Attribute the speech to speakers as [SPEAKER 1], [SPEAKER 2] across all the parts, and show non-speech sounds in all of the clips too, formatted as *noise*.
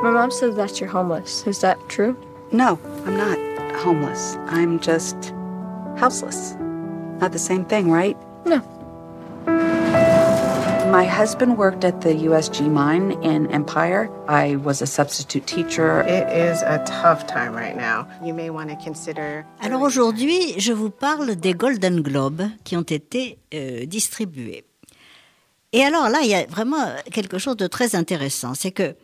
[SPEAKER 1] My mom says that you're homeless. Is that true?
[SPEAKER 2] No, I'm not homeless. I'm just houseless. Not the same thing, right?
[SPEAKER 1] No.
[SPEAKER 2] My husband worked at the USG mine in Empire. I was a substitute teacher.
[SPEAKER 3] It is a tough time right now. You may want to consider.
[SPEAKER 4] Alors aujourd'hui, je vous parle des Golden Globes qui ont été euh, distribués. Et alors là, il y a vraiment quelque chose de très intéressant. C'est que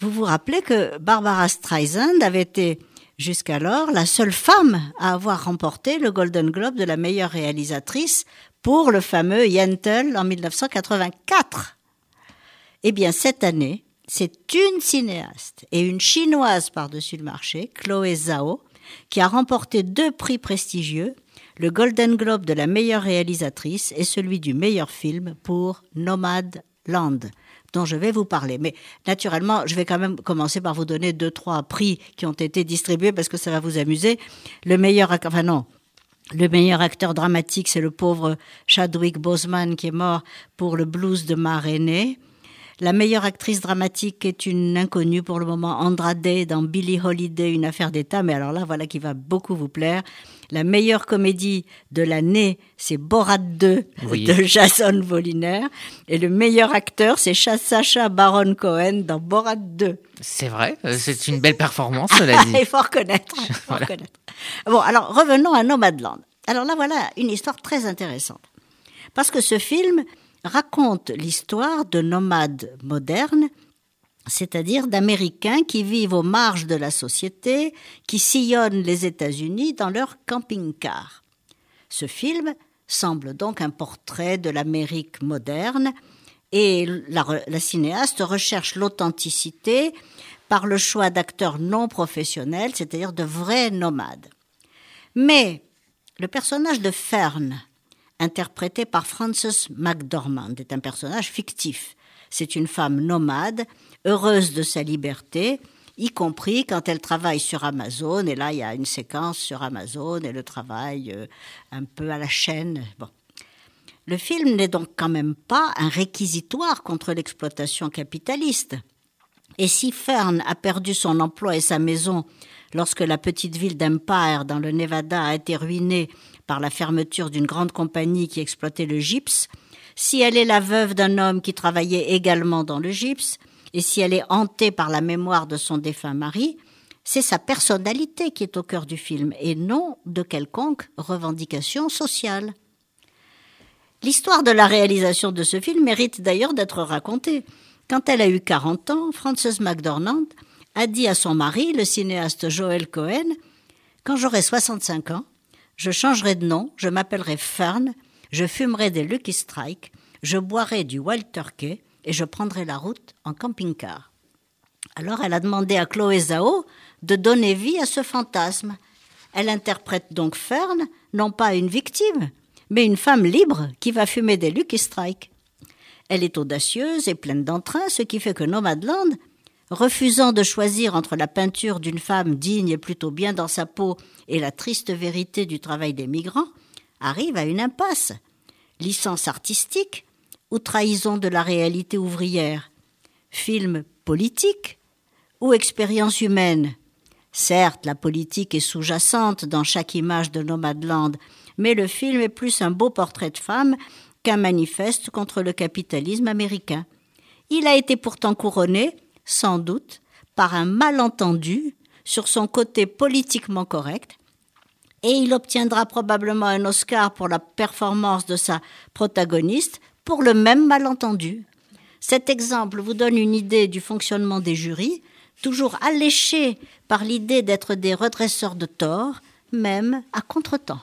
[SPEAKER 4] vous vous rappelez que Barbara Streisand avait été jusqu'alors la seule femme à avoir remporté le Golden Globe de la meilleure réalisatrice pour le fameux Yentl en 1984. Eh bien, cette année, c'est une cinéaste et une chinoise par-dessus le marché, Chloé Zhao, qui a remporté deux prix prestigieux, le Golden Globe de la meilleure réalisatrice et celui du meilleur film pour Nomad Land dont je vais vous parler. Mais naturellement, je vais quand même commencer par vous donner deux, trois prix qui ont été distribués parce que ça va vous amuser. Le meilleur, non, le meilleur acteur dramatique, c'est le pauvre Chadwick Boseman qui est mort pour le blues de Ma La meilleure actrice dramatique est une inconnue pour le moment, Andrade dans Billie Holiday, une affaire d'État. Mais alors là, voilà qui va beaucoup vous plaire. La meilleure comédie de l'année, c'est Borat 2 de Jason Voliner. Et le meilleur acteur, c'est Sacha Baron Cohen dans Borat 2.
[SPEAKER 5] C'est vrai, euh, c'est une belle performance, cela dit.
[SPEAKER 4] Il faut reconnaître. Faut *laughs* reconnaître. Bon, alors revenons à Nomadland. Alors là, voilà une histoire très intéressante. Parce que ce film raconte l'histoire de nomades modernes c'est-à-dire d'Américains qui vivent aux marges de la société, qui sillonnent les États-Unis dans leur camping-car. Ce film semble donc un portrait de l'Amérique moderne et la, la cinéaste recherche l'authenticité par le choix d'acteurs non professionnels, c'est-à-dire de vrais nomades. Mais le personnage de Fern, interprété par Frances McDormand, est un personnage fictif. C'est une femme nomade heureuse de sa liberté, y compris quand elle travaille sur Amazon. Et là, il y a une séquence sur Amazon et le travail euh, un peu à la chaîne. Bon. Le film n'est donc quand même pas un réquisitoire contre l'exploitation capitaliste. Et si Fern a perdu son emploi et sa maison lorsque la petite ville d'Empire dans le Nevada a été ruinée par la fermeture d'une grande compagnie qui exploitait le gypse, si elle est la veuve d'un homme qui travaillait également dans le gypse, et si elle est hantée par la mémoire de son défunt mari, c'est sa personnalité qui est au cœur du film et non de quelconque revendication sociale. L'histoire de la réalisation de ce film mérite d'ailleurs d'être racontée. Quand elle a eu 40 ans, Frances McDormand a dit à son mari, le cinéaste Joel Cohen, Quand j'aurai 65 ans, je changerai de nom, je m'appellerai Fern, je fumerai des Lucky Strike, je boirai du Wild Turkey, et je prendrai la route en camping-car. Alors elle a demandé à Chloé Zhao de donner vie à ce fantasme. Elle interprète donc Fern, non pas une victime, mais une femme libre qui va fumer des Lucky Strike. Elle est audacieuse et pleine d'entrain, ce qui fait que Nomadland, refusant de choisir entre la peinture d'une femme digne et plutôt bien dans sa peau et la triste vérité du travail des migrants, arrive à une impasse. Licence artistique, ou trahison de la réalité ouvrière? Film politique ou expérience humaine? Certes, la politique est sous-jacente dans chaque image de Nomadland, mais le film est plus un beau portrait de femme qu'un manifeste contre le capitalisme américain. Il a été pourtant couronné, sans doute, par un malentendu sur son côté politiquement correct, et il obtiendra probablement un Oscar pour la performance de sa protagoniste, pour le même malentendu. Cet exemple vous donne une idée du fonctionnement des jurys, toujours alléchés par l'idée d'être des redresseurs de tort, même à contretemps.